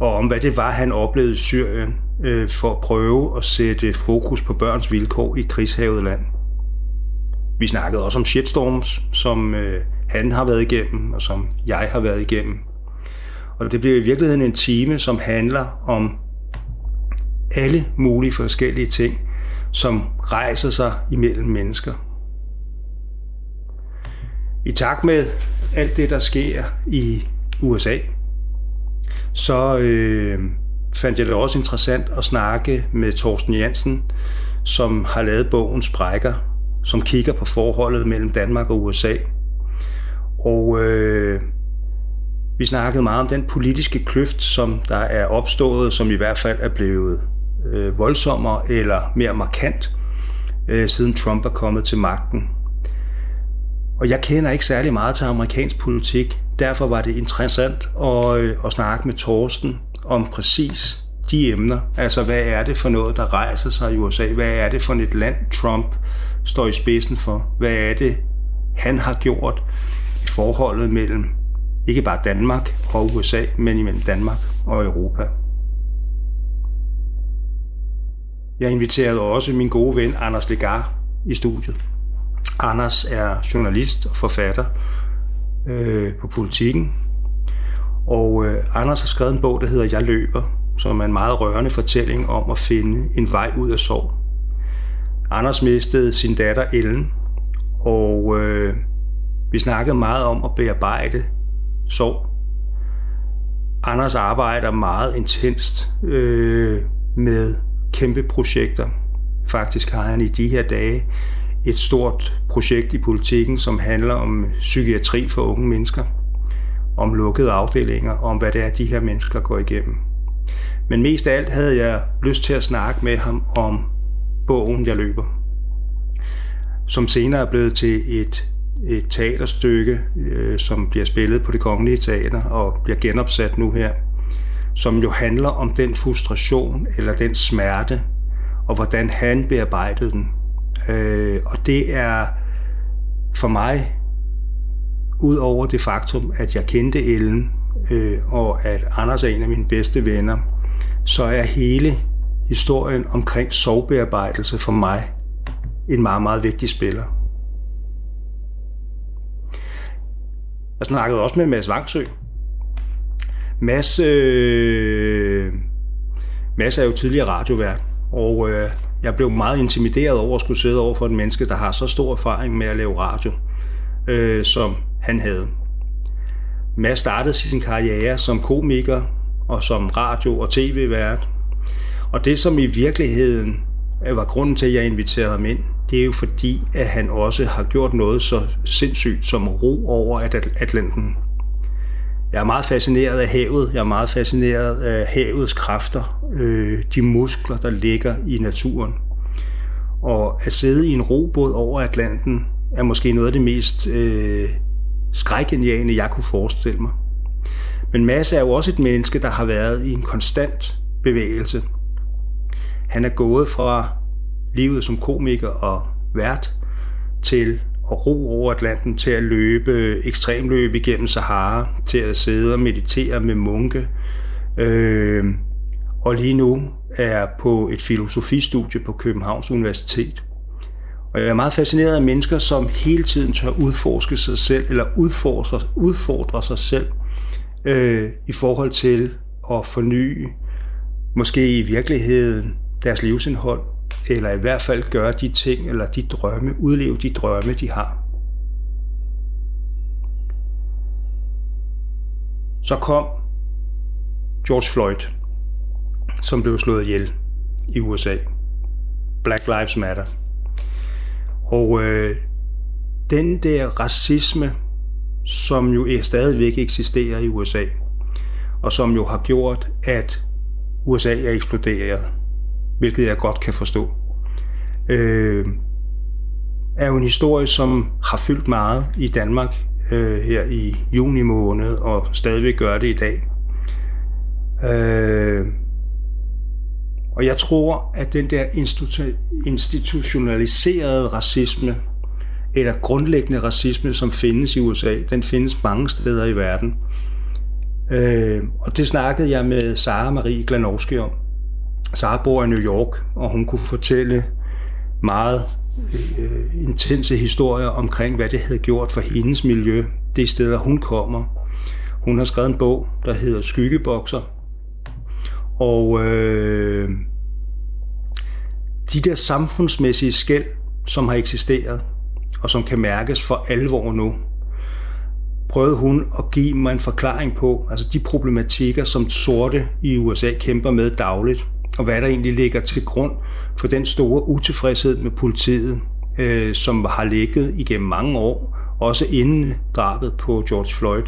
og om hvad det var, han oplevede i Syrien, øh, for at prøve at sætte fokus på børns vilkår i krigshavet land. Vi snakkede også om shitstorms, som øh, han har været igennem, og som jeg har været igennem. Og det bliver i virkeligheden en time, som handler om alle mulige forskellige ting, som rejser sig imellem mennesker. I takt med alt det, der sker i USA, så øh, fandt jeg det også interessant at snakke med Torsten Jansen, som har lavet bogen Sprækker, som kigger på forholdet mellem Danmark og USA. Og øh, vi snakkede meget om den politiske kløft, som der er opstået, som i hvert fald er blevet øh, voldsommere eller mere markant, øh, siden Trump er kommet til magten. Og jeg kender ikke særlig meget til amerikansk politik, derfor var det interessant at, øh, at snakke med Torsten om præcis de emner. Altså, hvad er det for noget, der rejser sig i USA? Hvad er det for et land, Trump står i spidsen for? Hvad er det, han har gjort i forholdet mellem ikke bare Danmark og USA, men imellem Danmark og Europa? Jeg inviterede også min gode ven Anders Legar i studiet. Anders er journalist og forfatter øh, på politikken, og øh, Anders har skrevet en bog, der hedder Jeg løber, som er en meget rørende fortælling om at finde en vej ud af sorg. Anders mistede sin datter Ellen, og øh, vi snakkede meget om at bearbejde sorg. Anders arbejder meget intenst øh, med kæmpe projekter. Faktisk har han i de her dage et stort projekt i politikken, som handler om psykiatri for unge mennesker, om lukkede afdelinger, om hvad det er, de her mennesker går igennem. Men mest af alt havde jeg lyst til at snakke med ham om bogen, jeg løber, som senere er blevet til et, et teaterstykke, øh, som bliver spillet på det kongelige teater og bliver genopsat nu her, som jo handler om den frustration eller den smerte, og hvordan han bearbejdede den. Øh, og det er for mig, ud over det faktum, at jeg kendte Ellen, øh, og at Anders er en af mine bedste venner, så er hele historien omkring sovbearbejdelse for mig en meget, meget vigtig spiller. Jeg snakkede også med Mads Vangsø. Mads, øh, Mads er jo tidligere radiovært, og øh, jeg blev meget intimideret over at skulle sidde over for en menneske, der har så stor erfaring med at lave radio, øh, som han havde. Mads startede sin karriere som komiker og som radio- og tv-vært. Og det, som i virkeligheden øh, var grunden til, at jeg inviterede ham ind, det er jo fordi, at han også har gjort noget så sindssygt som ro over Atlanten. Jeg er meget fascineret af havet. Jeg er meget fascineret af havets kræfter, øh, de muskler, der ligger i naturen. Og at sidde i en robåd over Atlanten er måske noget af det mest øh, skrækindjagende, jeg kunne forestille mig. Men Mads er jo også et menneske, der har været i en konstant bevægelse. Han er gået fra livet som komiker og vært til at ro over Atlanten, til at løbe øh, ekstremløb igennem Sahara, til at sidde og meditere med munke, øh, og lige nu er på et filosofistudie på Københavns Universitet. Og jeg er meget fascineret af mennesker, som hele tiden tør udforske sig selv, eller udfordre, udfordre sig selv øh, i forhold til at forny, måske i virkeligheden, deres livsindhold, eller i hvert fald gøre de ting, eller de drømme, udleve de drømme, de har. Så kom George Floyd, som blev slået ihjel i USA. Black Lives Matter. Og øh, den der racisme, som jo stadigvæk eksisterer i USA, og som jo har gjort, at USA er eksploderet, hvilket jeg godt kan forstå, øh, er jo en historie, som har fyldt meget i Danmark øh, her i juni måned, og stadigvæk gør det i dag. Øh, og jeg tror, at den der institutionaliserede racisme, eller grundlæggende racisme, som findes i USA, den findes mange steder i verden. Øh, og det snakkede jeg med Sara Marie Glanowski om. Sara bor i New York, og hun kunne fortælle meget øh, intense historier omkring, hvad det havde gjort for hendes miljø, det steder hun kommer. Hun har skrevet en bog, der hedder Skyggebokser, og øh, de der samfundsmæssige skæld, som har eksisteret, og som kan mærkes for alvor nu, prøvede hun at give mig en forklaring på, altså de problematikker, som sorte i USA kæmper med dagligt, og hvad der egentlig ligger til grund for den store utilfredshed med politiet, øh, som har ligget igennem mange år, også inden drabet på George Floyd,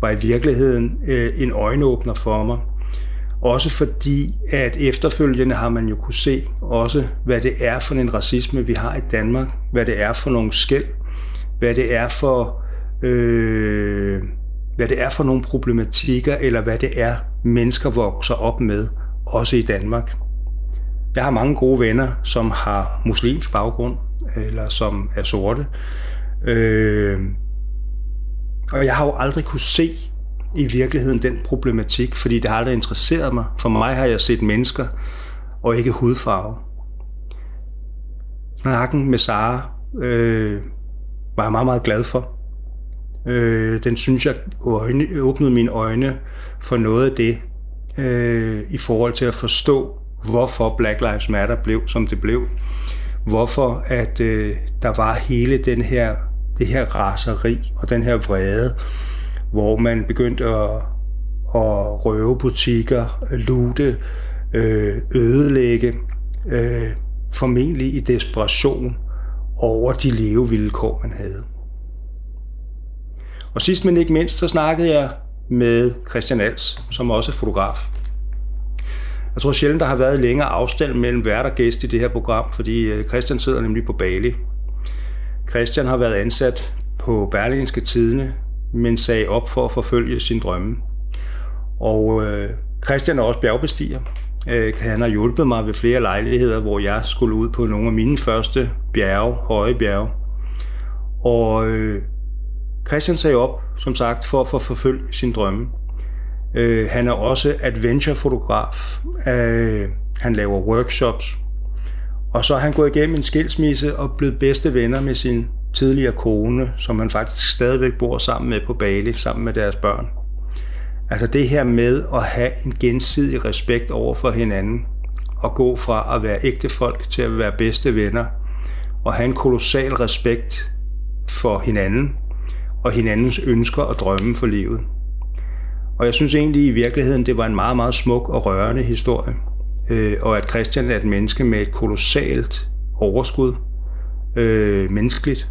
var i virkeligheden øh, en øjenåbner for mig. Også fordi, at efterfølgende har man jo kunne se også, hvad det er for en racisme, vi har i Danmark, hvad det er for nogle skæld, hvad det er for, øh, hvad det er for nogle problematikker, eller hvad det er, mennesker vokser op med, også i Danmark. Jeg har mange gode venner, som har muslimsk baggrund, eller som er sorte. Øh, og jeg har jo aldrig kunne se i virkeligheden den problematik, fordi det har aldrig interesseret mig. For mig har jeg set mennesker, og ikke hudfarve. Snakken med Sara øh, var jeg meget, meget glad for. Øh, den synes jeg øjne, åbnede mine øjne for noget af det, øh, i forhold til at forstå, hvorfor Black Lives Matter blev, som det blev. Hvorfor at øh, der var hele den her, det her raseri og den her vrede, hvor man begyndte at, at røve butikker, lute, øh, ødelægge, øh, formentlig i desperation over de levevilkår, man havde. Og sidst men ikke mindst, så snakkede jeg med Christian Als, som også er fotograf. Jeg tror sjældent, der har været længere afstand mellem vært og gæst i det her program, fordi øh, Christian sidder nemlig på Bali. Christian har været ansat på Berlingske Tidene, men sagde op for at forfølge sin drømme. Og øh, Christian er også bjergbestiger. Øh, han har hjulpet mig ved flere lejligheder, hvor jeg skulle ud på nogle af mine første bjerge, høje bjerge. Og øh, Christian sagde op, som sagt, for at forfølge sin drømme. Øh, han er også adventure-fotograf. Øh, han laver workshops. Og så er han gået igennem en skilsmisse og blevet bedste venner med sin tidligere kone, som han faktisk stadigvæk bor sammen med på Bali, sammen med deres børn. Altså det her med at have en gensidig respekt over for hinanden, og gå fra at være ægte folk til at være bedste venner, og have en kolossal respekt for hinanden, og hinandens ønsker og drømme for livet. Og jeg synes egentlig i virkeligheden, det var en meget, meget smuk og rørende historie. Øh, og at Christian er et menneske med et kolossalt overskud, øh, menneskeligt,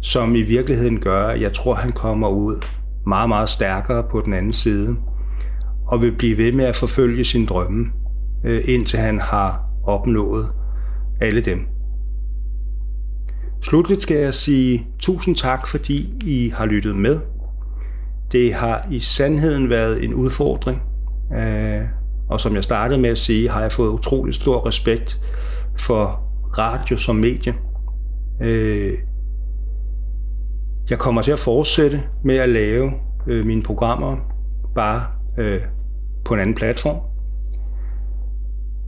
som i virkeligheden gør, at jeg tror, han kommer ud meget, meget stærkere på den anden side, og vil blive ved med at forfølge sin drømme, øh, indtil han har opnået alle dem. Slutligt skal jeg sige tusind tak, fordi I har lyttet med. Det har i sandheden været en udfordring, øh, og som jeg startede med at sige, har jeg fået utrolig stor respekt for radio som medie. Øh, jeg kommer til at fortsætte med at lave øh, mine programmer bare øh, på en anden platform.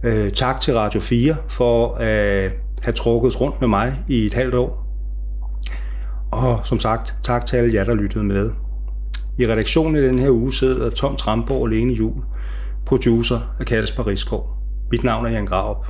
Øh, tak til Radio 4 for at have trukket rundt med mig i et halvt år. Og som sagt, tak til alle jer, der lyttede med. I redaktionen i den her uge sidder Tom Tramborg og Lene Jul, producer af Kasper Riskov. Mit navn er Jan Graup.